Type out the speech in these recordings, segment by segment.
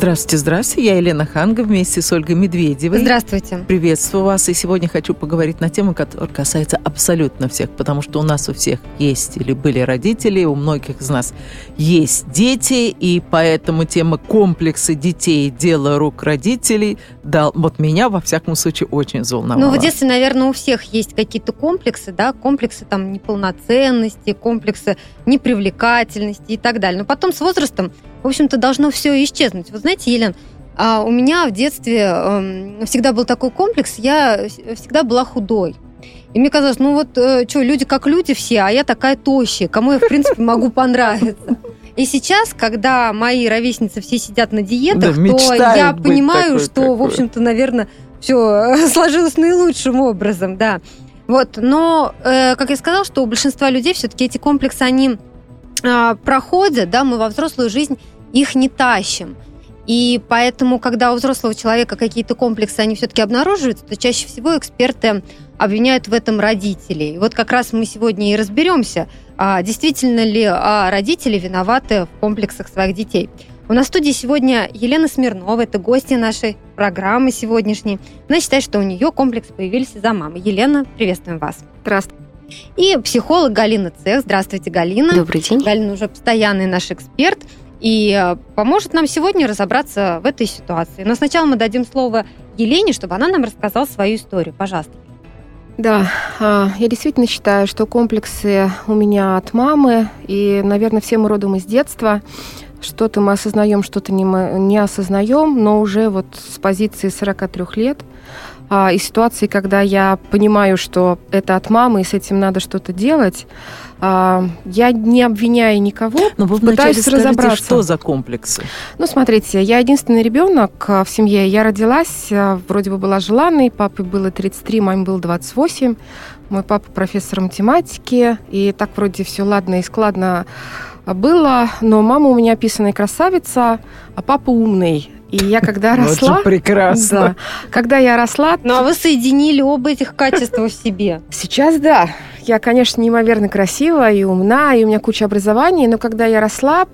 Здравствуйте, здравствуйте. Я Елена Ханга вместе с Ольгой Медведевой. Здравствуйте. Приветствую вас. И сегодня хочу поговорить на тему, которая касается абсолютно всех, потому что у нас у всех есть или были родители, у многих из нас есть дети, и поэтому тема комплексы детей, дело рук родителей, да, вот меня, во всяком случае, очень взволновала. Ну, в детстве, наверное, у всех есть какие-то комплексы, да, комплексы там неполноценности, комплексы непривлекательности и так далее. Но потом с возрастом в общем-то, должно все исчезнуть. Вот знаете, Елена, а у меня в детстве э, всегда был такой комплекс, я всегда была худой. И мне казалось, ну вот, э, что, люди как люди все, а я такая тощая, кому я, в принципе, могу понравиться. И сейчас, когда мои ровесницы все сидят на диетах, да, то я понимаю, такой, что, такой. в общем-то, наверное, все сложилось наилучшим образом, да. Вот, но, э, как я сказала, что у большинства людей все-таки эти комплексы, они э, проходят, да, мы во взрослую жизнь их не тащим. И поэтому, когда у взрослого человека какие-то комплексы, они все-таки обнаруживаются, то чаще всего эксперты обвиняют в этом родителей. И вот как раз мы сегодня и разберемся, а действительно ли а, родители виноваты в комплексах своих детей. У нас в студии сегодня Елена Смирнова, это гостья нашей программы сегодняшней. Она считает, что у нее комплекс появился за мамой. Елена, приветствуем вас. Здравствуйте. И психолог Галина Цех. Здравствуйте, Галина. Добрый день. Галина уже постоянный наш эксперт и э, поможет нам сегодня разобраться в этой ситуации. Но сначала мы дадим слово Елене, чтобы она нам рассказала свою историю. Пожалуйста. Да, а, я действительно считаю, что комплексы у меня от мамы, и, наверное, все мы родом из детства. Что-то мы осознаем, что-то не, мы не осознаем, но уже вот с позиции 43 лет а, и ситуации, когда я понимаю, что это от мамы, и с этим надо что-то делать, а, я не обвиняю никого, Но вы пытаюсь скажите, разобраться. что за комплексы? Ну, смотрите, я единственный ребенок а, в семье. Я родилась, а, вроде бы была желанной, папе было 33, маме было 28. Мой папа профессор математики, и так вроде все ладно и складно было, но мама у меня описанная красавица, а папа умный. И я когда росла... Вот прекрасно. Да, когда я росла... Ну, а вы соединили оба этих качества в себе. Сейчас да. Я, конечно, неимоверно красивая и умна, и у меня куча образований, но когда я росла,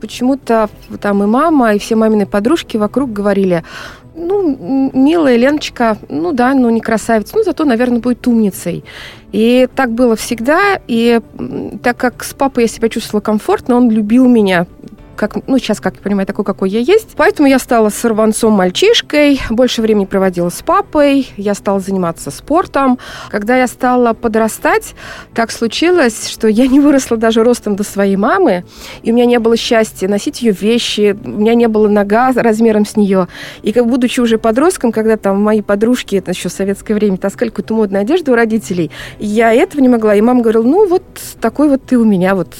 почему-то там и мама, и все мамины подружки вокруг говорили, ну, милая Леночка, ну да, ну не красавица, ну зато, наверное, будет умницей. И так было всегда, и так как с папой я себя чувствовала комфортно, он любил меня как, ну, сейчас, как я понимаю, такой, какой я есть. Поэтому я стала сорванцом-мальчишкой, больше времени проводила с папой, я стала заниматься спортом. Когда я стала подрастать, так случилось, что я не выросла даже ростом до своей мамы, и у меня не было счастья носить ее вещи, у меня не было нога размером с нее. И как будучи уже подростком, когда там мои подружки, это еще советское время, таскали какую-то модную одежду у родителей, я этого не могла. И мама говорила, ну, вот такой вот ты у меня, вот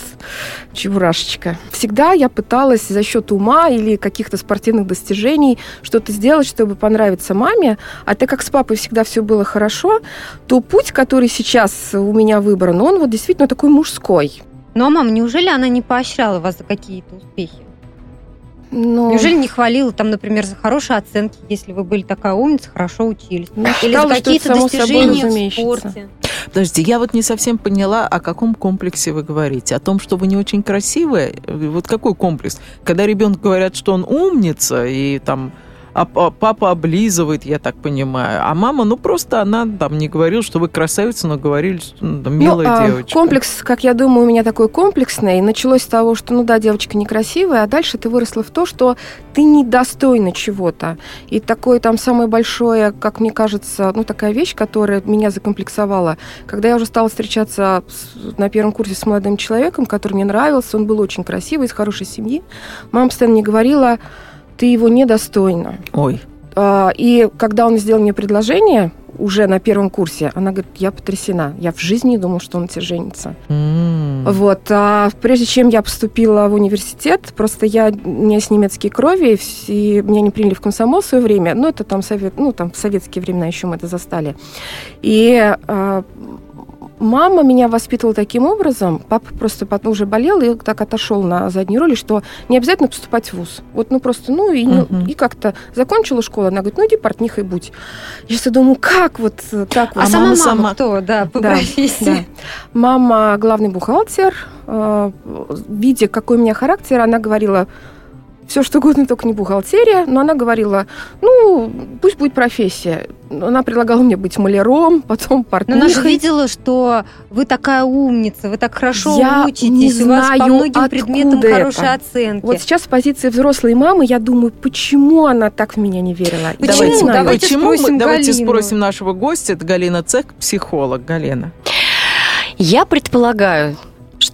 чебурашечка. Всегда я пыталась пыталась за счет ума или каких-то спортивных достижений что-то сделать, чтобы понравиться маме. А так как с папой всегда все было хорошо, то путь, который сейчас у меня выбран, он вот действительно такой мужской. Но, мам, неужели она не поощряла вас за какие-то успехи? Но... Неужели не хвалила там, например, за хорошие оценки, если вы были такая умница, хорошо учились? Ну, Или считала, за какие-то достижения в спорте? Подождите, я вот не совсем поняла, о каком комплексе вы говорите. О том, что вы не очень красивая? Вот какой комплекс? Когда ребенку говорят, что он умница, и там а папа облизывает, я так понимаю. А мама, ну просто она там не говорила, что вы красавица, но говорили, что ну, да, милая ну, а девочка. Комплекс, как я думаю, у меня такой комплексный. Началось с того, что, ну да, девочка некрасивая, а дальше ты выросла в то, что ты недостойна чего-то. И такое там самое большое, как мне кажется, ну такая вещь, которая меня закомплексовала. Когда я уже стала встречаться с, на первом курсе с молодым человеком, который мне нравился, он был очень красивый, из хорошей семьи, мама постоянно мне говорила, ты его недостойна. Ой. А, и когда он сделал мне предложение, уже на первом курсе, она говорит, я потрясена. Я в жизни не думала, что он тебе женится. Mm. Вот. А прежде чем я поступила в университет, просто я, у меня есть немецкие крови, и меня не приняли в комсомол в свое время. Ну, это там, совет, ну, там в советские времена еще мы это застали. И а, Мама меня воспитывала таким образом, папа просто уже болел и так отошел на заднюю роль, что не обязательно поступать в ВУЗ. Вот, ну просто, ну и, ну, Мгм. и как-то закончила школу, она говорит, ну иди портнихой будь. Я всегда думаю, как вот так А, вот? А сама мама мама сама- кто, да, по Да, профессии? да. Мама главный бухгалтер. э, Видя, какой у меня характер, она говорила все что угодно, только не бухгалтерия. Но она говорила, ну, пусть будет профессия. Она предлагала мне быть маляром, потом Но она же видела, что вы такая умница, вы так хорошо Я учитесь, не у вас по многим предметам откуда хорошие это. оценки. Вот сейчас с позиции взрослой мамы я думаю, почему она так в меня не верила. Почему? знаю. Давайте почему мы- спросим давайте Галину. спросим нашего гостя, это Галина Цех, психолог. Галина. Я предполагаю,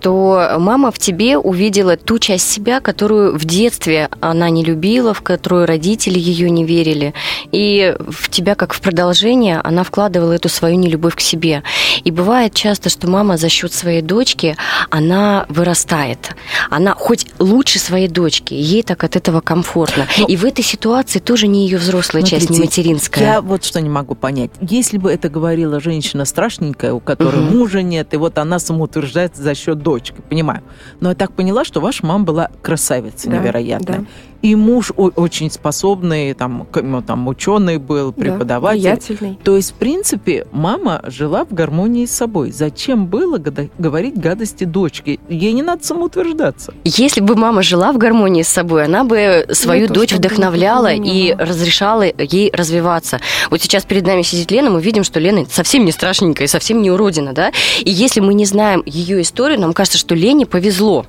что мама в тебе увидела ту часть себя, которую в детстве она не любила, в которую родители ее не верили. И в тебя, как в продолжение, она вкладывала эту свою нелюбовь к себе. И бывает часто, что мама за счет своей дочки, она вырастает. Она хоть лучше своей дочки, ей так от этого комфортно. Ну, и в этой ситуации тоже не ее взрослая часть, не Смотрите, материнская. Я вот что не могу понять. Если бы это говорила женщина страшненькая, у которой Мгм. мужа нет, и вот она самоутверждается за счет дочки, понимаю. Но я так поняла, что ваша мама была красавица Да, невероятная. да. И муж очень способный, там, ну, там ученый был, Да, преподаватель. влиятельный. То есть, в принципе, мама жила в гармонии с собой. Зачем было говорить гадости дочке? Ей не надо самоутверждаться. Если бы мама жила в гармонии с собой, она бы свою тоже дочь вдохновляла и разрешала ей развиваться. Вот сейчас перед нами сидит Лена, мы видим, что Лена совсем не страшненькая, совсем не уродина, да? И если мы не знаем ее историю, нам кажется, что Лене повезло.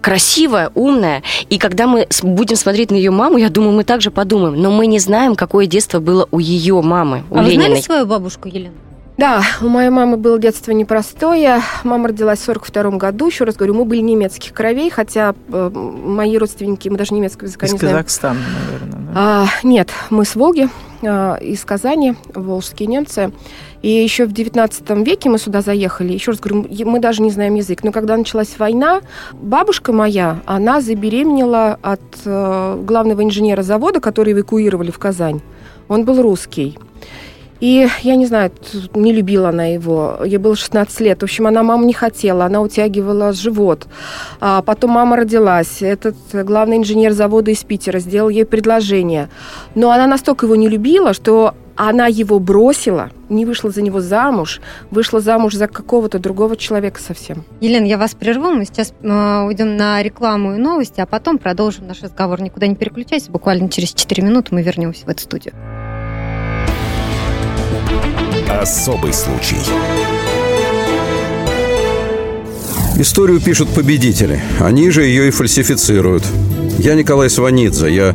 Красивая, умная. И когда мы будем смотреть на ее маму, я думаю, мы также подумаем. Но мы не знаем, какое детство было у ее мамы, у а вы Лениной. знали свою бабушку, Елена? Да, у моей мамы было детство непростое. Мама родилась в 42 году. Еще раз говорю, мы были немецких кровей, хотя э, мои родственники, мы даже немецкого языка Из не знаем. Казахстана, наверное. да? А, нет, мы с Волги, а, из Казани, волжские немцы. И еще в 19 веке мы сюда заехали. Еще раз говорю, мы даже не знаем язык. Но когда началась война, бабушка моя, она забеременела от э, главного инженера завода, который эвакуировали в Казань. Он был русский. И я не знаю, не любила она его. Ей было 16 лет. В общем, она маму не хотела, она утягивала живот. А потом мама родилась. Этот главный инженер завода из Питера сделал ей предложение. Но она настолько его не любила, что она его бросила, не вышла за него замуж, вышла замуж за какого-то другого человека совсем. Елена, я вас прерву, мы сейчас э, уйдем на рекламу и новости, а потом продолжим наш разговор. Никуда не переключайся, буквально через 4 минуты мы вернемся в эту студию. Особый случай. Историю пишут победители. Они же ее и фальсифицируют. Я Николай Сванидзе. Я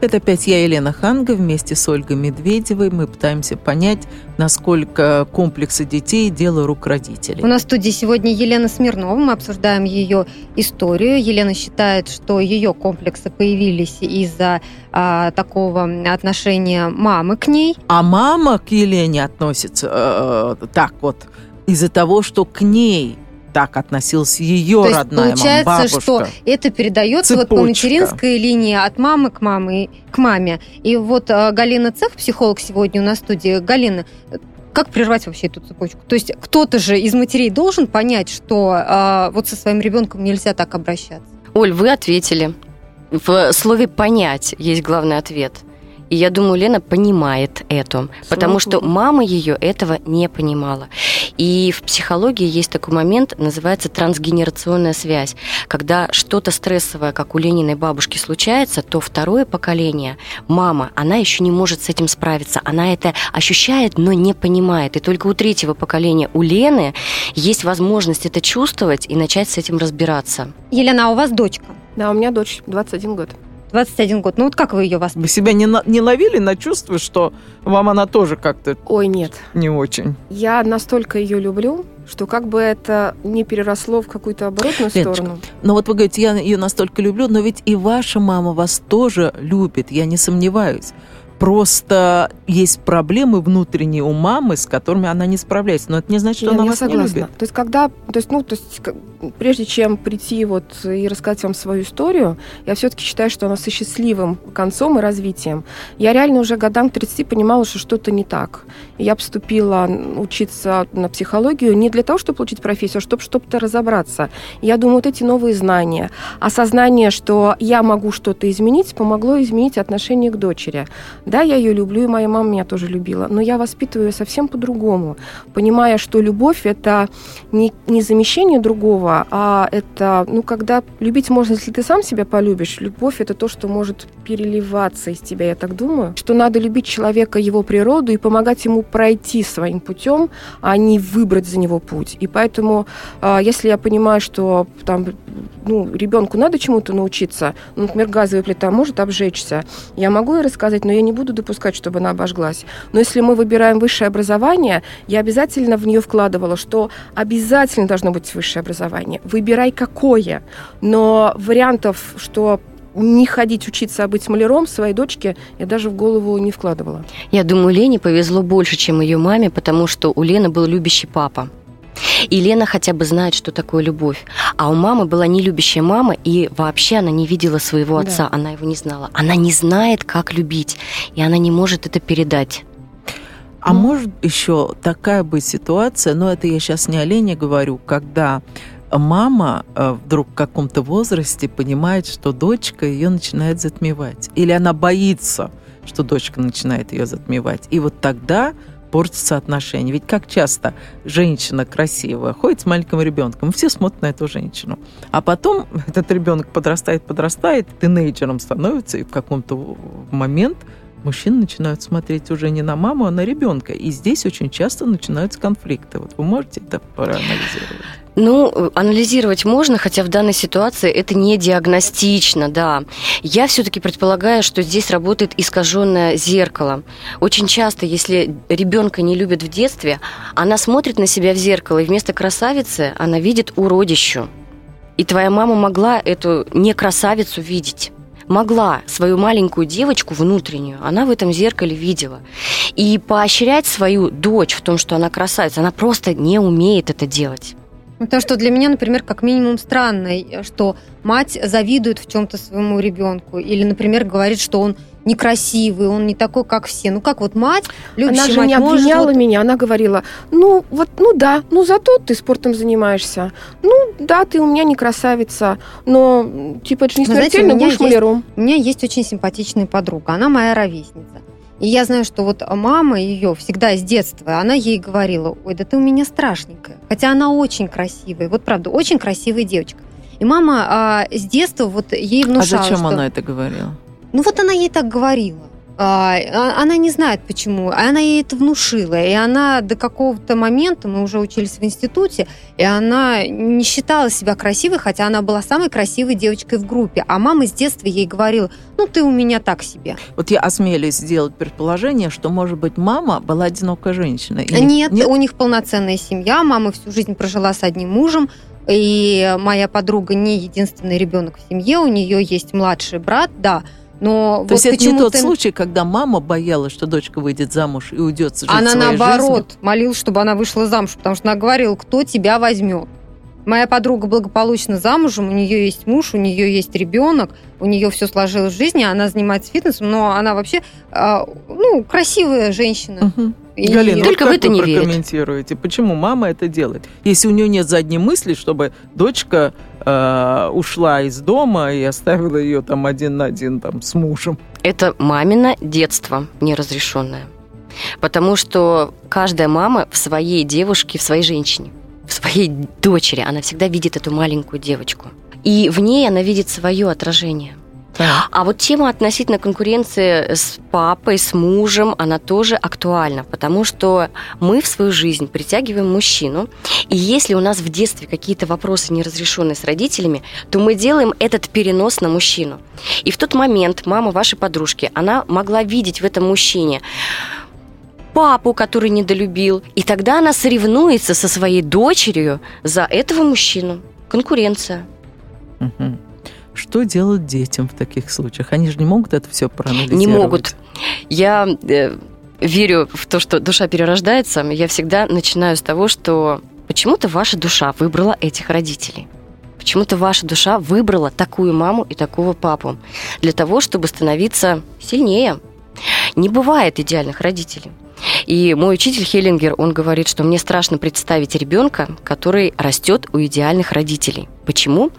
Это опять я, Елена Ханга, вместе с Ольгой Медведевой. Мы пытаемся понять, насколько комплексы детей – дело рук родителей. У нас в студии сегодня Елена Смирнова. Мы обсуждаем ее историю. Елена считает, что ее комплексы появились из-за а, такого отношения мамы к ней. А мама к Елене относится э, так вот из-за того, что к ней так относилась ее То есть родная получается, мама, бабушка. что это передается вот по материнской линии от мамы к маме и к маме. И вот а, Галина Цех, психолог сегодня у нас в студии. Галина, как прервать вообще эту цепочку? То есть кто-то же из матерей должен понять, что а, вот со своим ребенком нельзя так обращаться. Оль, вы ответили. В слове «понять» есть главный ответ. И я думаю, Лена понимает это, Слава потому что мама ее этого не понимала. И в психологии есть такой момент, называется трансгенерационная связь. Когда что-то стрессовое, как у Лениной бабушки, случается, то второе поколение, мама, она еще не может с этим справиться. Она это ощущает, но не понимает. И только у третьего поколения, у Лены, есть возможность это чувствовать и начать с этим разбираться. Елена, а у вас дочка? Да, у меня дочь 21 год. 21 год. Ну вот как вы ее воспитываете? Вы себя не, на- не ловили на чувство, что вам она тоже как-то Ой, нет. не очень? Я настолько ее люблю, что как бы это не переросло в какую-то оборотную Леночка, сторону. Но вот вы говорите, я ее настолько люблю, но ведь и ваша мама вас тоже любит, я не сомневаюсь. Просто есть проблемы внутренние у мамы, с которыми она не справляется. Но это не значит, что Я- она я вас не согласна. любит. То есть, когда, то есть, ну, то есть, прежде чем прийти вот и рассказать вам свою историю, я все-таки считаю, что она со счастливым концом и развитием. Я реально уже годам к 30 понимала, что что-то не так. Я поступила учиться на психологию не для того, чтобы получить профессию, а чтобы что-то разобраться. Я думаю, вот эти новые знания, осознание, что я могу что-то изменить, помогло изменить отношение к дочери. Да, я ее люблю, и моя мама меня тоже любила, но я воспитываю ее совсем по-другому, понимая, что любовь это не, не замещение другого, а это, ну, когда любить можно, если ты сам себя полюбишь. Любовь это то, что может переливаться из тебя, я так думаю. Что надо любить человека, его природу и помогать ему пройти своим путем, а не выбрать за него путь. И поэтому, а, если я понимаю, что там, ну, ребенку надо чему-то научиться, ну, например, газовая плита может обжечься, я могу ей рассказать, но я не буду допускать, чтобы она обожглась. Но если мы выбираем высшее образование, я обязательно в нее вкладывала, что обязательно должно быть высшее образование. Выбирай какое. Но вариантов, что не ходить учиться, а быть маляром своей дочке, я даже в голову не вкладывала. Я думаю, Лене повезло больше, чем ее маме, потому что у Лены был любящий папа. И Лена хотя бы знает, что такое любовь. А у мамы была нелюбящая мама, и вообще она не видела своего Да. отца, она его не знала. Она не знает, как любить, и она не может это передать. А Ну. может еще такая быть ситуация, но это я сейчас не о Лене говорю, когда мама э, вдруг в каком-то возрасте понимает, что дочка ее начинает затмевать. Или она боится, что дочка начинает ее затмевать. И вот тогда портятся отношения. Ведь как часто женщина красивая ходит с маленьким ребенком, все смотрят на эту женщину. А потом этот ребенок подрастает, подрастает, тинейджером становится, и в каком-то момент мужчины начинают смотреть уже не на маму, а на ребенка. И здесь очень часто начинаются конфликты. Вот вы можете это проанализировать? Ну, анализировать можно, хотя в данной ситуации это не диагностично, да. Я все-таки предполагаю, что здесь работает искаженное зеркало. Очень часто, если ребенка не любят в детстве, она смотрит на себя в зеркало, и вместо красавицы она видит уродищу. И твоя мама могла эту не красавицу видеть могла свою маленькую девочку внутреннюю, она в этом зеркале видела. И поощрять свою дочь в том, что она красавица, она просто не умеет это делать. Потому что для меня, например, как минимум странно, что мать завидует в чем-то своему ребенку. Или, например, говорит, что он некрасивый, он не такой, как все. Ну как вот мать, любящая Она же мать, не обвиняла вот- меня, она говорила, ну вот, ну да, ну зато ты спортом занимаешься. Ну да, ты у меня не красавица, но типа это же не смертельно, будешь маляром. У меня есть очень симпатичная подруга, она моя ровесница. И я знаю, что вот мама ее всегда с детства, она ей говорила, ой, да ты у меня страшненькая. Хотя она очень красивая, вот правда, очень красивая девочка. И мама а, с детства вот ей внушала, а зачем что... она это говорила? Ну вот она ей так говорила. А, а- она не знает почему, она ей это внушила. И она до какого-то момента, мы уже учились в институте, и она не считала себя красивой, хотя она была самой красивой девочкой в группе. А мама с детства ей говорила, ну ты у меня так себе. Вот я осмелюсь сделать предположение, что, может быть, мама была одинокая женщина. И Нет, у них полноценная семья, мама всю жизнь прожила с одним мужем, и моя подруга не единственный ребенок в семье, у нее есть младший брат, да, но То есть вот это не тот случай, когда мама боялась, что дочка выйдет замуж и уйдет жить Она своей наоборот жизнью. молилась, чтобы она вышла замуж, потому что она говорила, кто тебя возьмет. Моя подруга благополучно замужем, у нее есть муж, у нее есть ребенок, у нее все сложилось в жизни, она занимается фитнесом, но она вообще, а, ну, красивая женщина. Мгм. И- Галина, Только вот в как это вы не верит. прокомментируете, почему мама это делает? Если у нее нет задней мысли, чтобы дочка э, ушла из дома и оставила ее там один на один там с мужем. это мамино детство неразрешенное. Потому что каждая мама в своей девушке, в своей женщине, в своей дочери, она всегда видит эту маленькую девочку. И в ней она видит свое отражение. А вот тема относительно конкуренции с папой, с мужем, она тоже актуальна, потому что мы в свою жизнь притягиваем мужчину, и если у нас в детстве какие-то вопросы неразрешенные с родителями, то мы делаем этот перенос на мужчину. И в тот момент мама вашей подружки, она могла видеть в этом мужчине папу, который недолюбил, и тогда она соревнуется со своей дочерью за этого мужчину. Конкуренция. Угу. Что делать детям в таких случаях? Они же не могут это все проанализировать. Не могут. Я э, верю в то, что душа перерождается. Я всегда начинаю с того, что почему-то ваша душа выбрала этих родителей. Почему-то ваша душа выбрала такую маму и такого папу для того, чтобы становиться сильнее. Не бывает идеальных родителей. И мой учитель Хеллингер, он говорит, что мне страшно представить ребенка, который растет у идеальных родителей. Почему?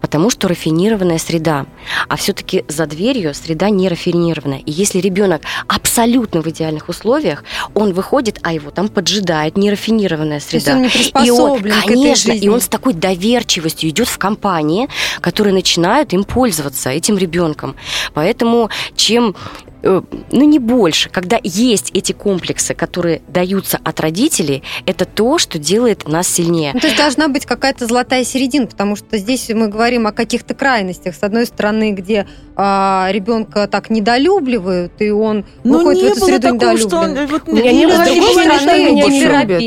Потому что рафинированная среда. А все-таки за дверью среда не рафинированная. И если ребенок абсолютно в идеальных условиях, он выходит, а его там поджидает нерафинированная среда. То есть он не и он, конечно, и он с такой доверчивостью идет в компании, которые начинают им пользоваться, этим ребенком. Поэтому чем ну не больше, когда есть эти комплексы, которые даются от родителей, это то, что делает нас сильнее. Ну, то есть должна быть какая-то золотая середина, потому что здесь мы говорим о каких-то крайностях. С одной стороны, где а, ребенка так недолюбливают, и он Но выходит не в эту было среду такого, недолюблен. что он, вот, Или не с было другой такого, что он не любят.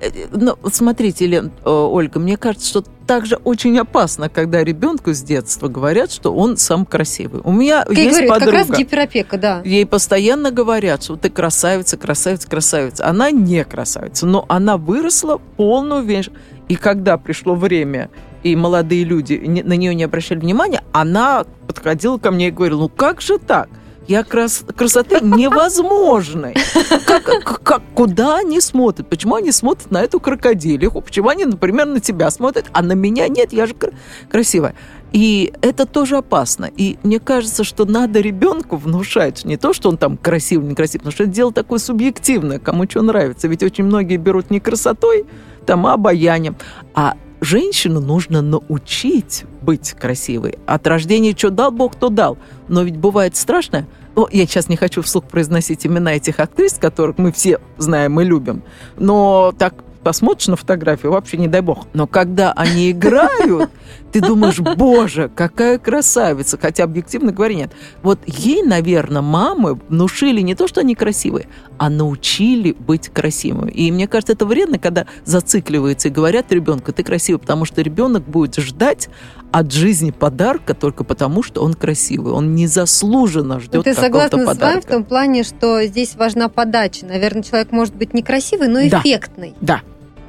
Э, Ну, смотрите, Лен, э, Ольга, мне кажется, что также очень опасно, когда ребенку с детства говорят, что он сам красивый. У меня Как есть говорят, подруга. как раз гиперопека, да. Ей постоянно говорят, что ты красавица, красавица, красавица. Она не красавица, но она выросла полную вещь. И когда пришло время, и молодые люди на нее не обращали внимания, она подходила ко мне и говорила, ну как же так? Я крас... красоты невозможной. Как, как- куда они смотрят? Почему они смотрят на эту крокодилиху? Почему они, например, на тебя смотрят, а на меня нет? Я же кр- красивая. И это тоже опасно. И мне кажется, что надо ребенку внушать не то, что он там красивый, некрасивый, потому что это дело такое субъективное, кому что нравится. Ведь очень многие берут не красотой, там, а обаянием. А женщину нужно научить быть красивой. От рождения что дал Бог, то дал. Но ведь бывает страшно. О, я сейчас не хочу вслух произносить имена этих актрис, которых мы все знаем и любим. Но так посмотришь на фотографию, вообще не дай бог. Но когда они играют, ты думаешь, боже, какая красавица. Хотя объективно говоря, нет. Вот ей, наверное, мамы внушили не то, что они красивые, а научили быть красивыми. И мне кажется, это вредно, когда зацикливаются и говорят ребенку, ты красивый, потому что ребенок будет ждать от жизни подарка только потому, что он красивый. Он незаслуженно ждет Ты согласна с вами подарка. в том плане, что здесь важна подача. Наверное, человек может быть некрасивый, но Да. эффектный. Да.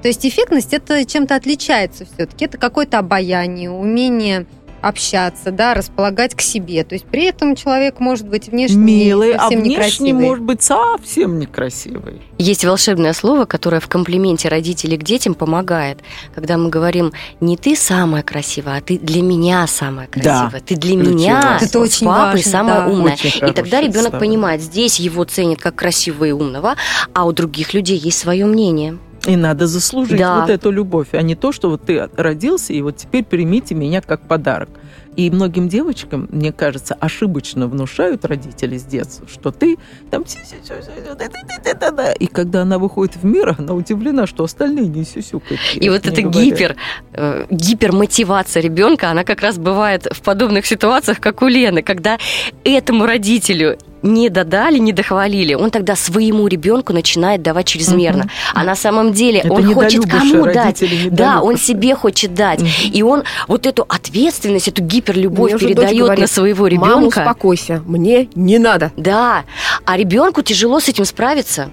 То есть эффектность это чем-то отличается все-таки. Это какое-то обаяние, умение общаться, да, располагать к себе. То есть при этом человек может быть внешне Милый, а внешне некрасивый. может быть совсем некрасивый. Есть волшебное слово, которое в комплименте родителей к детям помогает. Когда мы говорим, не ты самая красивая, а ты для меня самая Да. красивая. Ты для Ключевое меня Это с очень папой важно, самая да. умная. Очень И тогда ребенок понимает, здесь его ценят как красивого и умного, а у других людей есть свое мнение. И надо заслужить Да. вот эту любовь, а не то, что вот ты родился, и вот теперь примите меня как подарок. И многим девочкам, мне кажется, ошибочно внушают родители с детства, что ты там... И когда она выходит в мир, она удивлена, что остальные не сюсюкают. И вот эта гипер, э, гипермотивация ребенка, она как раз бывает в подобных ситуациях, как у Лены, когда этому родителю не додали, не дохвалили, он тогда своему ребенку начинает давать чрезмерно. Мгм. А на самом деле Это он хочет кому дать? Да, он себе хочет дать. Мгм. И он вот эту ответственность, эту гиперлюбовь Мне передает говорит, на своего Мама, ребенка. успокойся, мне не надо. Да, а ребенку тяжело с этим справиться.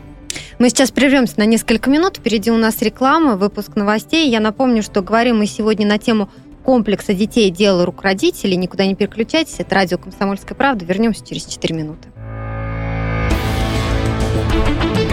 Мы сейчас прервемся на несколько минут. Впереди у нас реклама, выпуск новостей. Я напомню, что говорим мы сегодня на тему комплекса детей дело рук родителей. Никуда не переключайтесь. Это радио «Комсомольская правда». Вернемся через 4 минуты.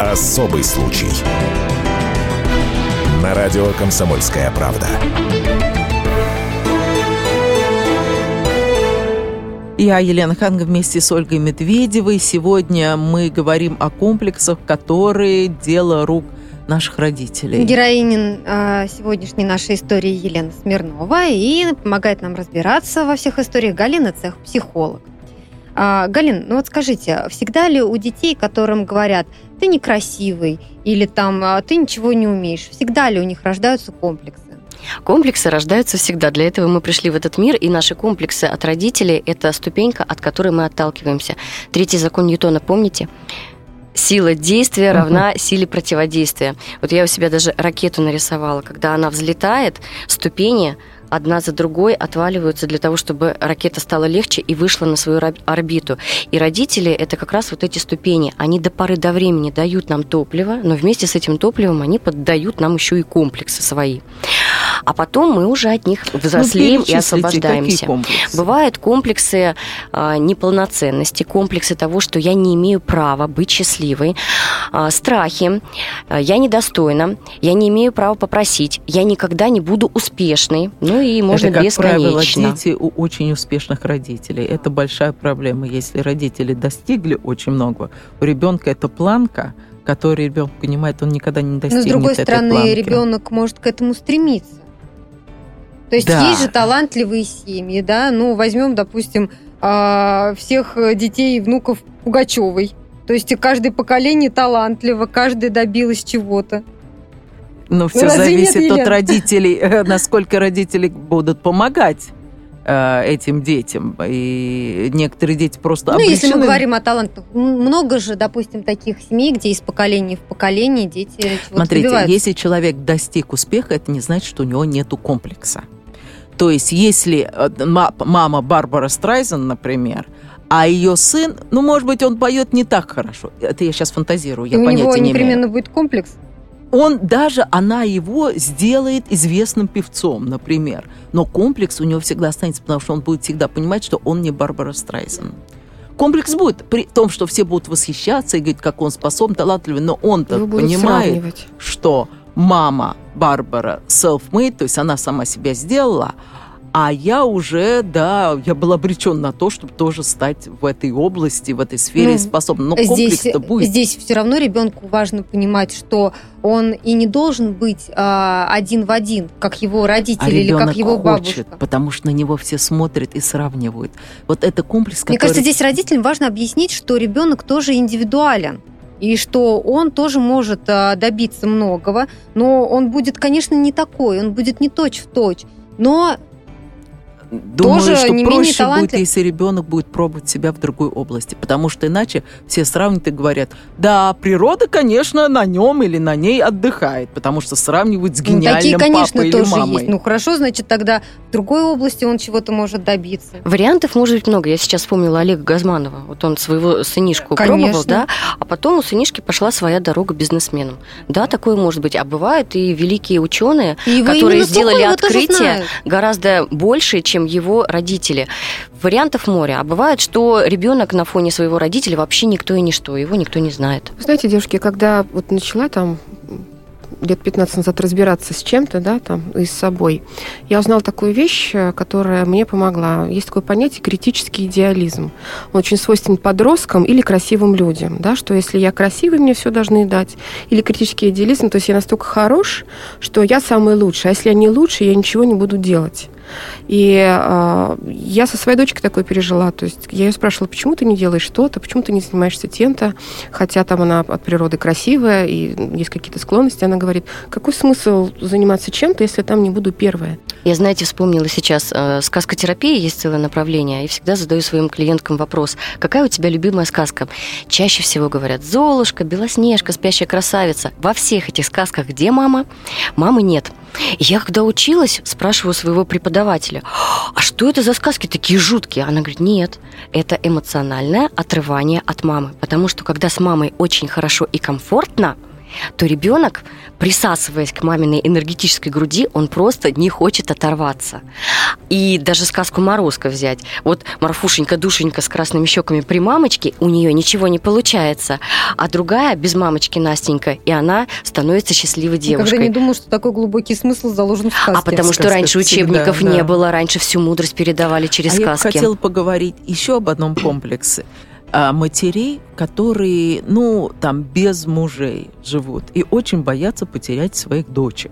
Особый случай. На радио «Комсомольская правда». Я Елена Ханга вместе с Ольгой Медведевой. Сегодня мы говорим о комплексах, которые дело рук наших родителей. Героинин э, сегодняшней нашей истории Елена Смирнова и помогает нам разбираться во всех историях Галина Цех, психолог. А, Галин, ну вот скажите, всегда ли у детей, которым говорят, ты некрасивый или там «А, ты ничего не умеешь, всегда ли у них рождаются комплексы? Комплексы рождаются всегда. Для этого мы пришли в этот мир, и наши комплексы от родителей – это ступенька, от которой мы отталкиваемся. Третий закон Ньютона, помните? Сила действия равна силе противодействия. Вот я у себя даже ракету нарисовала. Когда она взлетает, ступени одна за другой отваливаются для того, чтобы ракета стала легче и вышла на свою орбиту. И родители – это как раз вот эти ступени. Они до поры до времени дают нам топливо, но вместе с этим топливом они поддают нам еще и комплексы свои а потом мы уже от них взрослеем ну, и освобождаемся. Комплексы? Бывают комплексы э, неполноценности, комплексы того, что я не имею права быть счастливой, э, страхи, э, я недостойна, я не имею права попросить, я никогда не буду успешной, ну и можно Это, как бесконечно. правило, дети у очень успешных родителей. Это большая проблема. Если родители достигли очень много, у ребенка это планка, который ребенок понимает, он никогда не достигнет Но с другой этой стороны, планки. ребенок может к этому стремиться. То есть Да. есть же талантливые семьи, да? Ну, возьмем, допустим, а, всех детей и внуков Пугачевой. То есть каждое поколение талантливо, каждый добилось чего-то. Но все нет, зависит от Елена? родителей, э, насколько родители будут помогать этим детям. И некоторые дети просто Ну, если мы обречены- говорим о талантах, много же, допустим, таких семей, где из поколения в поколение дети Смотрите, добиваются. если человек достиг успеха, это не значит, что у него нету комплекса. То есть, если э, ма- мама Барбара Страйзен, например, а ее сын, ну, может быть, он поет не так хорошо. Это я сейчас фантазирую, я у понятия него не имею. непременно будет комплекс. Он даже, она его сделает известным певцом, например. Но комплекс у него всегда останется, потому что он будет всегда понимать, что он не Барбара Страйзен. Комплекс будет при том, что все будут восхищаться и говорить, как он способен, талантливый, но он-то понимает, сравнивать. что мама Барбара self-made, то есть она сама себя сделала, а я уже, да, я был обречен на то, чтобы тоже стать в этой области, в этой сфере Ну, способным. Но здесь, комплекс-то будет. здесь все равно ребенку важно понимать, что он и не должен быть а, один в один, как его родители а или как его хочет, бабушка. потому что на него все смотрят и сравнивают. Вот это комплекс, который... Мне кажется, здесь родителям важно объяснить, что ребенок тоже индивидуален. И что он тоже может а, добиться многого, но он будет, конечно, не такой, он будет не точь в точь. Но Думаю, тоже что не менее проще будет, талантлив. если ребенок будет пробовать себя в другой области, потому что иначе все сравнивают и говорят, да, природа, конечно, на нем или на ней отдыхает, потому что сравнивают с ну, гениальным такие, конечно, папой или тоже мамой. есть. Ну хорошо, значит, тогда в другой области он чего-то может добиться. Вариантов может быть много. Я сейчас вспомнила Олега Газманова. Вот он своего сынишку Конечно. пробовал, да, а потом у сынишки пошла своя дорога бизнесменом. Да, такое может быть. А бывают и великие ученые, И которые сделали открытие гораздо больше, чем его родители. Вариантов море. А бывает, что ребенок на фоне своего родителя вообще никто и ничто, его никто не знает. Знаете, девушки, когда вот начала там лет 15 назад разбираться с чем-то, да, там, и с собой, я узнала такую вещь, э, которая мне помогла. Есть такое понятие критический идеализм. Он очень свойственен подросткам или красивым людям, да, что если я красивый, мне все должны дать. Или критический идеализм, то есть я настолько хорош, что я самый лучший, а если я не лучший, я ничего не буду делать. И э, я со своей дочкой такое пережила. То есть я ее спрашивала, почему ты не делаешь что-то, почему ты не занимаешься тем-то, хотя там она от природы красивая и есть какие-то склонности. Она говорит, какой смысл заниматься чем-то, если там не буду первая? Я, знаете, вспомнила сейчас, э, сказкотерапия есть целое направление, и всегда задаю своим клиенткам вопрос, какая у тебя любимая сказка? Чаще всего говорят, Золушка, Белоснежка, Спящая красавица. Во всех этих сказках где мама? Мамы нет. Я когда училась, спрашиваю своего преподавателя, а что это за сказки такие жуткие? Она говорит, нет, это эмоциональное отрывание от мамы. Потому что когда с мамой очень хорошо и комфортно, то ребенок, присасываясь к маминой энергетической груди, он просто не хочет оторваться. И даже сказку Морозко взять. Вот Марфушенька, душенька с красными щеками при мамочке, у нее ничего не получается. А другая без мамочки Настенька, и она становится счастливой девушкой. Никогда не думала, что такой глубокий смысл заложен в сказке. А потому что Сказка раньше всегда, учебников да. не было, раньше всю мудрость передавали через а я бы сказки. хотела поговорить еще об одном комплексе. А, матерей, которые, ну, там, без мужей живут и очень боятся потерять своих дочек.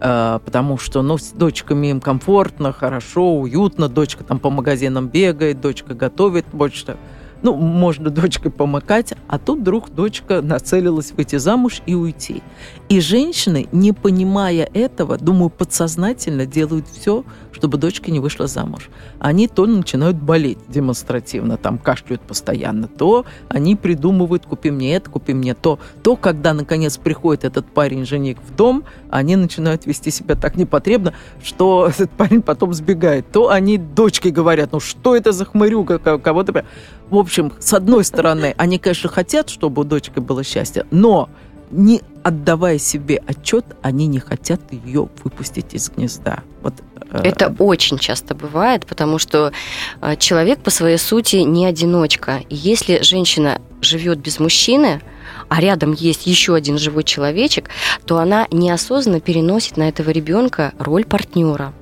А, потому что, ну, с дочками им комфортно, хорошо, уютно, дочка там по магазинам бегает, дочка готовит, больше. Ну, можно дочкой помыкать, а тут вдруг дочка нацелилась выйти замуж и уйти. И женщины, не понимая этого, думаю, подсознательно делают все, чтобы дочка не вышла замуж. Они то начинают болеть демонстративно, там кашляют постоянно, то они придумывают, купи мне это, купи мне то. То, когда, наконец, приходит этот парень-жених в дом, они начинают вести себя так непотребно, что этот парень потом сбегает. То они дочке говорят, ну что это за хмырюга, ко- кого-то... В общем, с одной стороны, они, конечно, хотят, чтобы у дочки было счастье, но не отдавая себе отчет, они не хотят ее выпустить из гнезда. Вот, э, Это очень часто бывает, потому что э, человек по своей сути не одиночка. И если женщина живет без мужчины, а рядом есть еще один живой человечек, то она неосознанно переносит на этого ребенка роль партнера.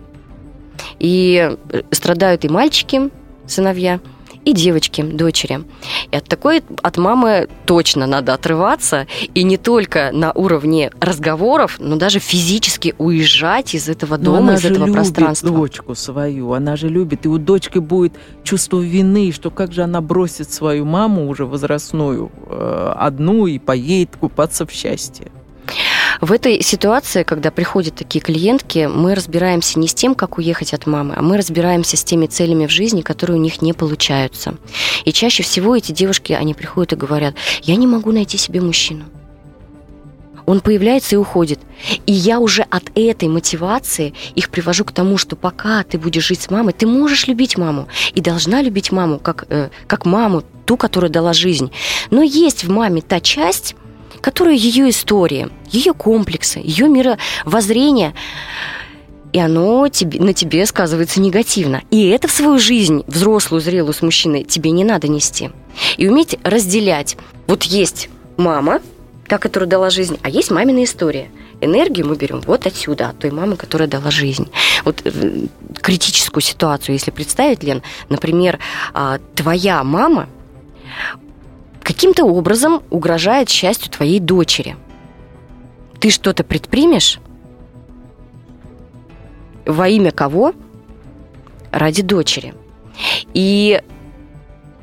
И э, страдают и мальчики, сыновья, и девочки, дочери. И от такой, от мамы точно надо отрываться, и не только на уровне разговоров, но даже физически уезжать из этого Но дома, она из же этого любит пространства. дочку свою, она же любит. И у дочки будет чувство вины, что как же она бросит свою маму уже возрастную э, одну и поедет купаться в счастье. В этой ситуации, когда приходят такие клиентки, мы разбираемся не с тем, как уехать от мамы, а мы разбираемся с теми целями в жизни, которые у них не получаются. И чаще всего эти девушки, они приходят и говорят, я не могу найти себе мужчину. Он появляется и уходит. И я уже от этой мотивации их привожу к тому, что пока ты будешь жить с мамой, ты можешь любить маму и должна любить маму как, э, как маму, ту, которая дала жизнь. Но есть в маме та часть, которая ее история, ее комплексы, ее мировоззрение, и оно тебе, на тебе сказывается негативно. И это в свою жизнь, взрослую, зрелую с мужчиной, тебе не надо нести. И уметь разделять. Вот есть мама, та, которая дала жизнь, а есть мамина история. Энергию мы берем вот отсюда, от той мамы, которая дала жизнь. Вот э, критическую ситуацию, если представить, Лен, например, а, твоя мама каким-то образом угрожает счастью твоей дочери. Ты что-то предпримешь? Во имя кого? Ради дочери. И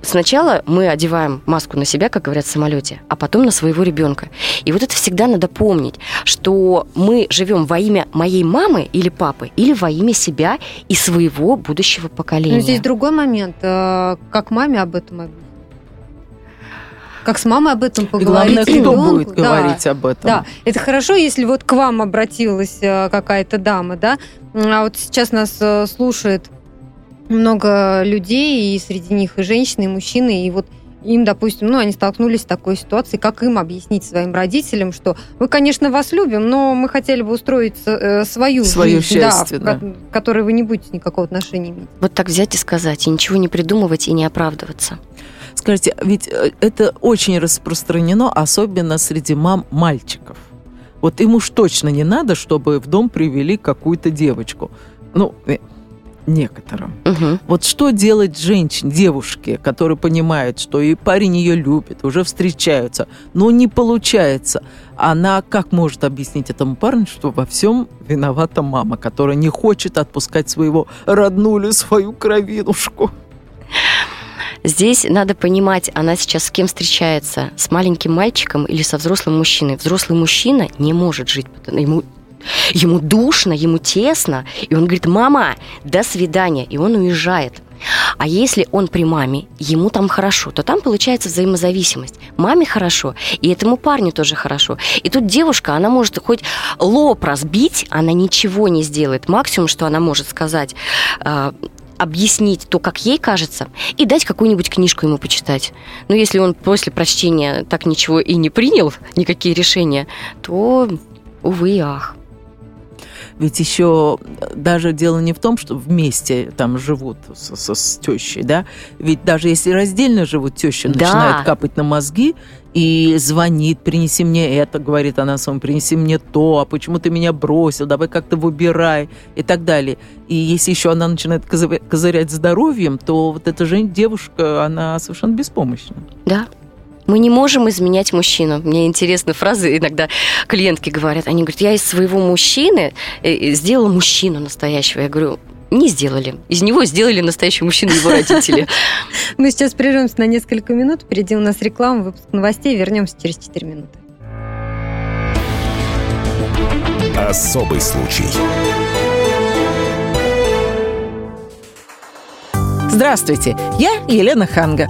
сначала мы одеваем маску на себя, как говорят в самолете, а потом на своего ребенка. И вот это всегда надо помнить, что мы живем во имя моей мамы или папы, или во имя себя и своего будущего поколения. Но здесь другой момент. э, Как маме об этом? Как с мамой об этом И поговорить? главное, кто ребенку? будет Да. говорить об этом. Да, это хорошо, если вот к вам обратилась э, какая-то дама, да, а вот сейчас нас э, слушает много людей, и среди них и женщины, и мужчины, и вот им, допустим, ну, они столкнулись с такой ситуацией, как им объяснить своим родителям, что мы, конечно, вас любим, но мы хотели бы устроить э, свою Свое жизнь, да, счастье, да. к которой вы не будете никакого отношения иметь. Вот так взять и сказать, и ничего не придумывать, и не оправдываться. Скажите, ведь э, это очень распространено, особенно среди мам мальчиков. Вот им уж точно не надо, чтобы в дом привели какую-то девочку. Ну, э, некоторым. Мгм. Вот что делать женщине, девушке, которые понимают, что и парень ее любит, уже встречаются, но не получается. Она как может объяснить этому парню, что во всем виновата мама, которая не хочет отпускать своего роднулю, свою кровинушку? Здесь надо понимать, она сейчас с кем встречается, с маленьким мальчиком или со взрослым мужчиной. Взрослый мужчина не может жить, ему, ему душно, ему тесно, и он говорит, мама, до свидания, и он уезжает. А если он при маме, ему там хорошо, то там получается взаимозависимость. Маме хорошо, и этому парню тоже хорошо. И тут девушка, она может хоть лоб разбить, она ничего не сделает. Максимум, что она может сказать, э, объяснить то, как ей кажется, и дать какую-нибудь книжку ему почитать. Но если он после прочтения так ничего и не принял, никакие решения, то, увы и ах. Ведь еще даже дело не в том, что вместе там живут с, с, с тещей, да? Ведь даже если раздельно живут, теща Да. начинает капать на мозги и звонит, принеси мне это, говорит она своему, принеси мне то, а почему ты меня бросил, давай как-то выбирай и так далее. И если еще она начинает козы- козырять здоровьем, то вот эта же девушка, она совершенно беспомощна. Да. Мы не можем изменять мужчину. Мне интересны фразы, иногда клиентки говорят, они говорят, я из своего мужчины э, э, сделала мужчину настоящего. Я говорю, не сделали. Из него сделали настоящего мужчину его родители. Мы сейчас прервемся на несколько минут. Впереди у нас реклама, выпуск новостей. Вернемся через 4 минуты. Особый случай. Здравствуйте, я Елена Ханга.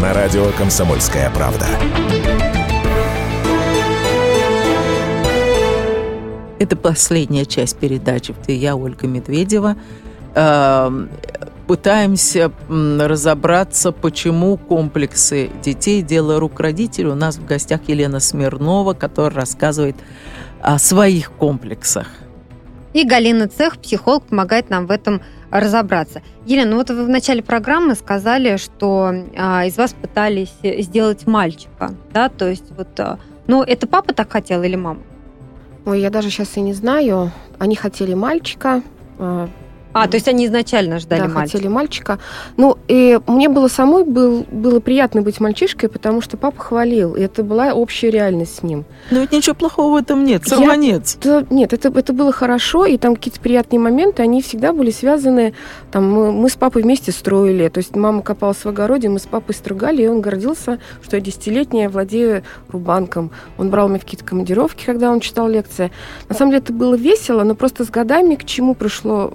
На радио «Комсомольская правда». Это последняя часть передачи, где я, Ольга Медведева, э, пытаемся разобраться, почему комплексы детей – дело рук родителей. У нас в гостях Елена Смирнова, которая рассказывает о своих комплексах. И Галина Цех, психолог, помогает нам в этом разобраться. Елена, ну вот вы в начале программы сказали, что а, из вас пытались сделать мальчика, да, то есть вот, а, ну это папа так хотел или мама? Ой, я даже сейчас и не знаю. Они хотели мальчика. А, то есть они изначально ждали да, мальчика. хотели мальчика. Ну, и мне было самой был, было приятно быть мальчишкой, потому что папа хвалил, и это была общая реальность с ним. Но ведь ничего плохого в этом нет. Я- Сорванец. Это- нет, это, это было хорошо, и там какие-то приятные моменты, они всегда были связаны, там, мы, мы с папой вместе строили, то есть мама копалась в огороде, мы с папой стругали, и он гордился, что я десятилетняя владею рубанком. Он брал меня в какие-то командировки, когда он читал лекции. На самом деле это было весело, но просто с годами к чему пришло...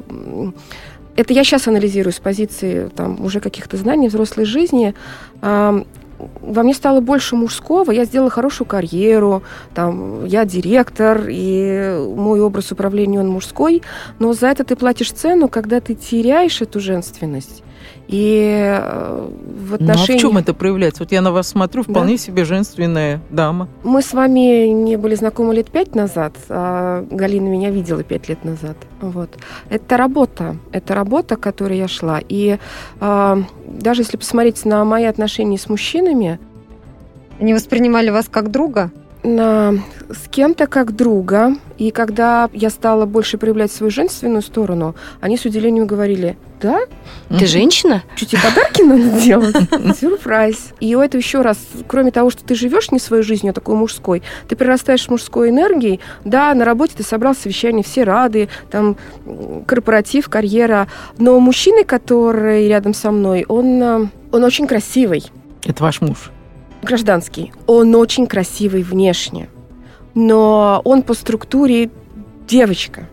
Это я сейчас анализирую с позиции там, уже каких-то знаний взрослой жизни. Во мне стало больше мужского, я сделала хорошую карьеру, там, я директор, и мой образ управления, он мужской, но за это ты платишь цену, когда ты теряешь эту женственность. И э, в Ну, а в чем это проявляется? Вот я на вас смотрю, вполне себе женственная дама. Мы с вами не были знакомы лет пять назад, а Галина меня видела пять лет назад. Вот. Это работа, это работа, к которой я шла. И а, даже если посмотреть на мои отношения с мужчинами, Они воспринимали вас как друга? На, с кем-то как друга, и когда я стала больше проявлять свою женственную сторону, они с удивлением говорили, да, Ты женщина? что тебе подарки надо делать? Сюрприз. И у этого еще раз, кроме того, что ты живешь не своей жизнью, а такой мужской, ты прирастаешь мужской энергией. Да, на работе ты собрал совещание, все рады, там корпоратив, карьера. Но мужчина, который рядом со мной, он, э, он очень красивый, Это ваш муж. Гражданский. Он очень красивый внешне. Но он по структуре девочка.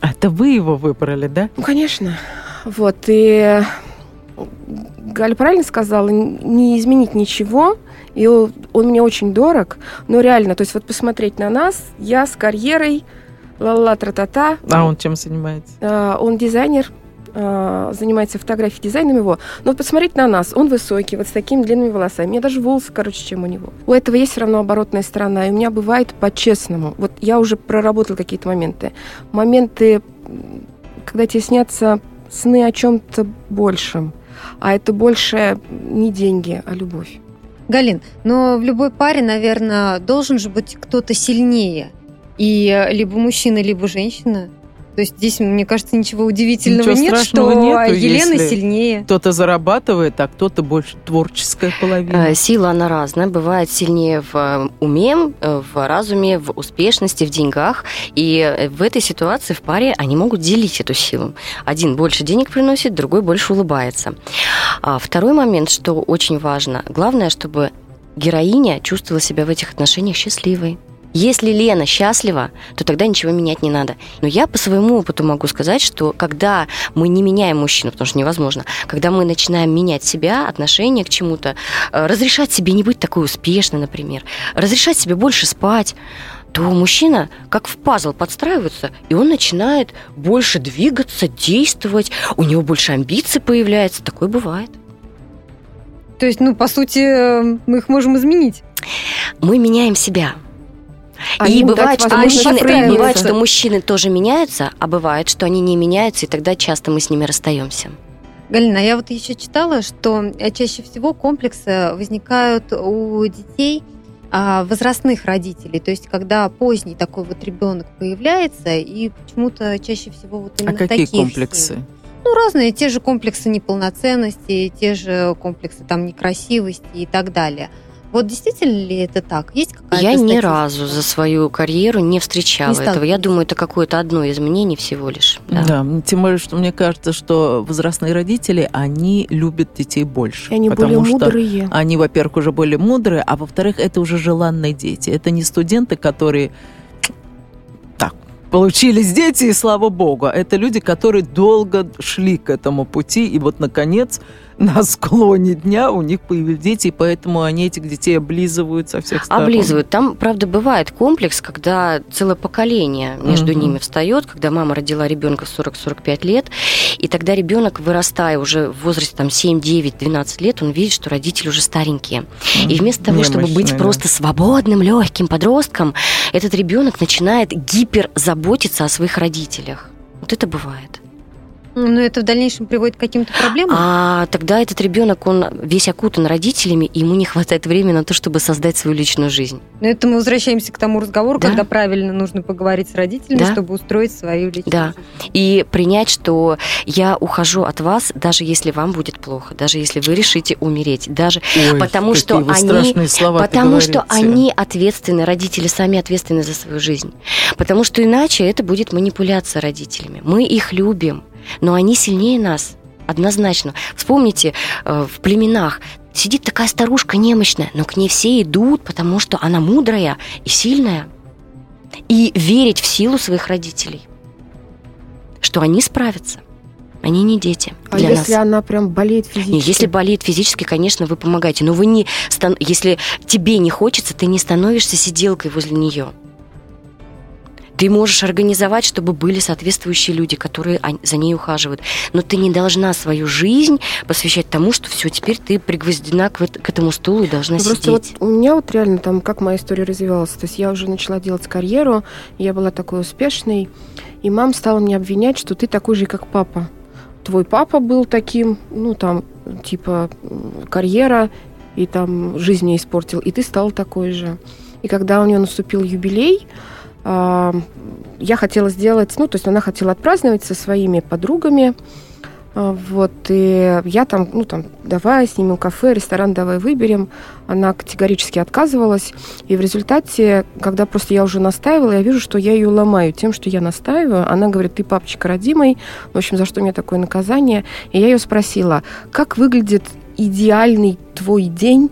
А Это вы его выбрали, да? Ну, конечно. Вот, и Галя правильно сказала, не изменить ничего, и он, он мне очень дорог, но реально, то есть вот посмотреть на нас, я с карьерой, ла-ла, тра-та-та, А он чем занимается? а, он дизайнер, а, занимается фотографией, дизайном его. Но посмотреть на нас, он высокий, вот с такими длинными волосами. У меня даже волосы короче, чем у него. У этого есть все равно оборотная сторона. И у меня бывает по-честному. Вот я уже проработала какие-то моменты. Моменты, когда тебе снятся сны о чем-то большем. А это больше не деньги, а любовь. Галин, но в любой паре, наверное, должен же быть кто-то сильнее. И э, либо мужчина, либо женщина. То есть здесь, мне кажется, ничего удивительного Ничего нет, что нету, Елена если сильнее. Кто-то зарабатывает, а кто-то больше творческая половина. Э, Сила, она разная. Бывает сильнее в э, уме, э, в разуме, в успешности, в деньгах. И в этой ситуации в паре они могут делить эту силу. Один больше денег приносит, другой больше улыбается. А второй момент, что очень важно. Главное, чтобы героиня чувствовала себя в этих отношениях счастливой. Если Лена счастлива, то тогда ничего менять не надо. Но я по своему опыту могу сказать, что когда мы не меняем мужчину, потому что невозможно, когда мы начинаем менять себя, отношение к чему-то, э, разрешать себе не быть такой успешной, например, разрешать себе больше спать, то мужчина как в пазл подстраивается, и он начинает больше двигаться, действовать, у него больше амбиций появляется. Такое бывает. То есть, ну, по сути, э, мы их можем изменить. Мы меняем себя. А и бывает, что мужчины, бывает, что мужчины тоже меняются, а бывает, что они не меняются, и тогда часто мы с ними расстаемся. Галина, я вот еще читала, что э, чаще всего комплексы возникают у детей а, возрастных родителей, то есть когда поздний такой вот ребенок появляется, и почему-то чаще всего вот А именно какие таких комплексы? семей. Ну, разные, те же комплексы неполноценности, те же комплексы там некрасивости и так далее. Вот действительно ли это так? Есть какая-то Я ни статистика? разу за свою карьеру не встречала Не этого. Я думаю, это какое-то одно из мнений всего лишь. Да. Да. тем более, что мне кажется, что возрастные родители, они любят детей больше. И они потому более что мудрые. Они, во-первых, уже более мудрые, а во-вторых, это уже желанные дети. Это не студенты, которые так, получились дети, и слава богу. Это люди, которые долго шли к этому пути, и вот, наконец, на склоне дня у них появились дети, и поэтому они этих детей облизывают со всех сторон. Облизывают. Там, правда, бывает комплекс, когда целое поколение между Мгм. ними встает, когда мама родила ребенка в 40-45 лет, и тогда ребенок, вырастая уже в возрасте там, 7, 9, 12 лет, он видит, что родители уже старенькие. И вместо того, чтобы быть Немощные, да. просто свободным, легким подростком, этот ребенок начинает гипер заботиться о своих родителях. Вот это бывает. Но это в дальнейшем приводит к каким-то проблемам? А тогда этот ребенок, он весь окутан родителями, и ему не хватает времени на то, чтобы создать свою личную жизнь. Но это мы возвращаемся к тому разговору, Да. когда правильно нужно поговорить с родителями, Да. чтобы устроить свою личную Да. жизнь. И принять, что я ухожу от вас, даже если вам будет плохо, даже если вы решите умереть, даже Ой, потому какие что вы они- слова потому что они ответственны, родители сами ответственны за свою жизнь. Потому что иначе это будет манипуляция родителями. Мы их любим, но они сильнее нас. Однозначно. Вспомните, э, в племенах сидит такая старушка немощная, но к ней все идут, потому что она мудрая и сильная. И верить в силу своих родителей, что они справятся. Они не дети А для если нас. она прям болеет физически? Не, если болеет физически, конечно, вы помогаете. Но вы не если тебе не хочется, ты не становишься сиделкой возле нее. Ты можешь организовать, чтобы были соответствующие люди, которые за ней ухаживают. Но ты не должна свою жизнь посвящать тому, что все, теперь ты пригвоздена к, к этому стулу и должна Ну, Просто вот сидеть. у меня вот реально там, как моя история развивалась. То есть я уже начала делать карьеру, я была такой успешной, и мама стала меня обвинять, что ты такой же, как папа. Твой папа был таким, ну там, типа, карьера, и там жизнь мне испортил, и ты стал такой же. И когда у нее наступил юбилей, я хотела сделать, ну, то есть она хотела отпраздновать со своими подругами, а, вот, и я там, ну, там, давай снимем кафе, ресторан давай выберем. Она категорически отказывалась. И в результате, когда просто я уже настаивала, я вижу, что я ее ломаю тем, что я настаиваю. Она говорит, ты папочка родимый. В общем, за что мне такое наказание? И я ее спросила, как выглядит идеальный твой день,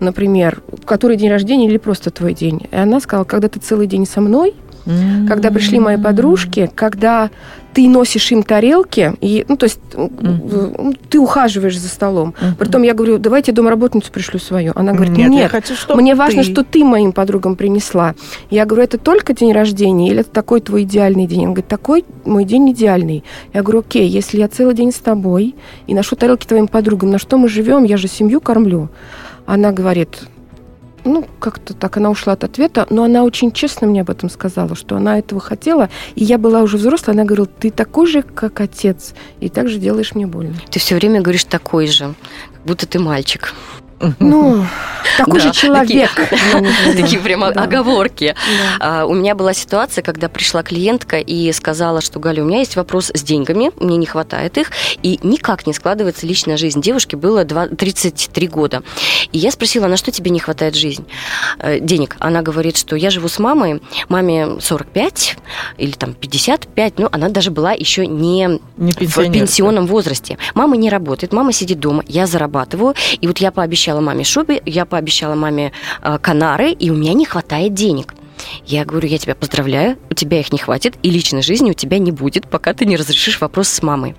например, который день рождения или просто твой день? И она сказала, когда ты целый день со мной, когда пришли мои подружки, когда ты носишь им тарелки, и, ну, то есть м, ты ухаживаешь за столом. Мгм. Притом я говорю, давайте я домработницу пришлю свою. Она говорит, Нет, нет, хочу, мне важно, ты. что ты моим подругам принесла. Я говорю, это только день рождения или это такой твой идеальный день? Он говорит, такой мой день идеальный. Я говорю, окей, если я целый день с тобой и ношу тарелки твоим подругам, на что мы живем? Я же семью кормлю. Она говорит, ну, как-то так она ушла от ответа, но она очень честно мне об этом сказала, что она этого хотела, и я была уже взрослая, она говорила, ты такой же, как отец, и так же делаешь мне больно. Ты все время говоришь такой же, как будто ты мальчик. Ну, такой Да, же человек. Такие прямо Да. оговорки. Да. А, У меня была ситуация, когда пришла клиентка и сказала, что Галя, у меня есть вопрос с деньгами, мне не хватает их, и никак не складывается личная жизнь. Девушке было два- 33 года. И я спросила, на что тебе не хватает жизнь? Э, денег. Она говорит, что я живу с мамой, маме 45 или там 55, ну, она даже была еще не Не в пенсионном возрасте. Мама не работает, мама сидит дома, я зарабатываю. И вот я пообещала маме шубе, я пообещала маме э, канары, и у меня не хватает денег. Я говорю, я тебя поздравляю, у тебя их не хватит, и личной жизни у тебя не будет, пока ты не разрешишь вопрос с мамой.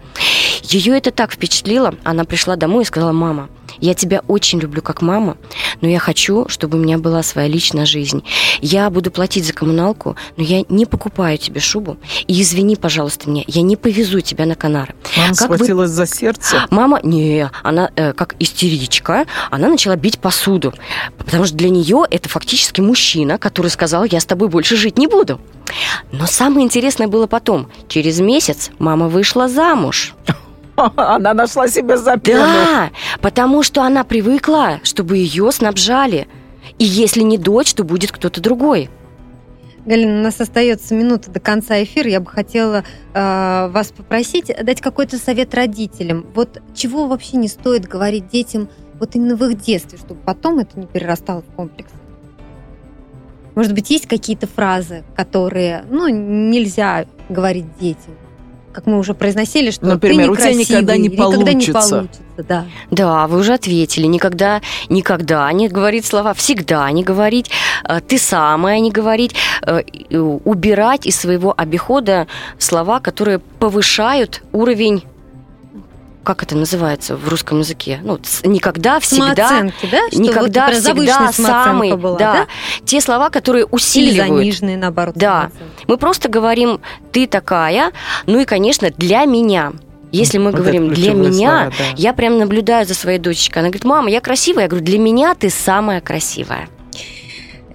Ее это так впечатлило, она пришла домой и сказала, мама, я тебя очень люблю как мама, но я хочу, чтобы у меня была своя личная жизнь. Я буду платить за коммуналку, но я не покупаю тебе шубу. И извини, пожалуйста, меня, я не повезу тебя на Канары. Мама Как схватилась за сердце. Мама, не, она э, как истеричка, она начала бить посуду, потому что для нее это фактически мужчина, который сказал, я с тобой больше жить не буду. Но самое интересное было потом. Через месяц мама вышла замуж. Она нашла себе замену. Да, потому что она привыкла, чтобы ее снабжали. И если не дочь, то будет кто-то другой. Галина, у нас остается минута до конца эфира. Я бы хотела э, вас попросить дать какой-то совет родителям. Вот чего вообще не стоит говорить детям вот именно в их детстве, чтобы потом это не перерастало в комплекс? Может быть, есть какие-то фразы, которые, ну, нельзя говорить детям? Как мы уже произносили, что Например, ты «У тебя некрасивый», никогда не или «Никогда не получится». получится, да. Да, вы уже ответили. Никогда, никогда не говорить слова, всегда не говорить, э, ты самая не говорить, э, и убирать из своего обихода слова, которые повышают уровень как это называется в русском языке? Ну, никогда, всегда, Самооценки, да? Что никогда, вот, всегда самый, была, да, да? те слова, которые Или усиливают. заниженные, наоборот, Да. Мы просто говорим «ты такая», ну и, конечно, «для меня». Если мы Вот говорим «для меня», слова, да. я прям наблюдаю за своей дочечкой. Она говорит, мама, я красивая. Я говорю, для меня ты самая красивая.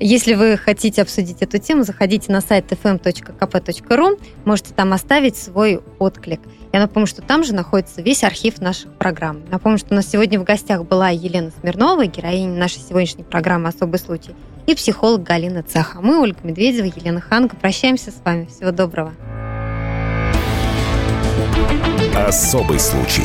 Если вы хотите обсудить эту тему, заходите на сайт fm.kp.ru, можете там оставить свой отклик. Я напомню, что там же находится весь архив наших программ. Напомню, что у нас сегодня в гостях была Елена Смирнова, героиня нашей сегодняшней программы «Особый случай», и психолог Галина Цеха. Мы, Ольга Медведева, Елена Ханга. Прощаемся с вами. Всего доброго. Особый случай.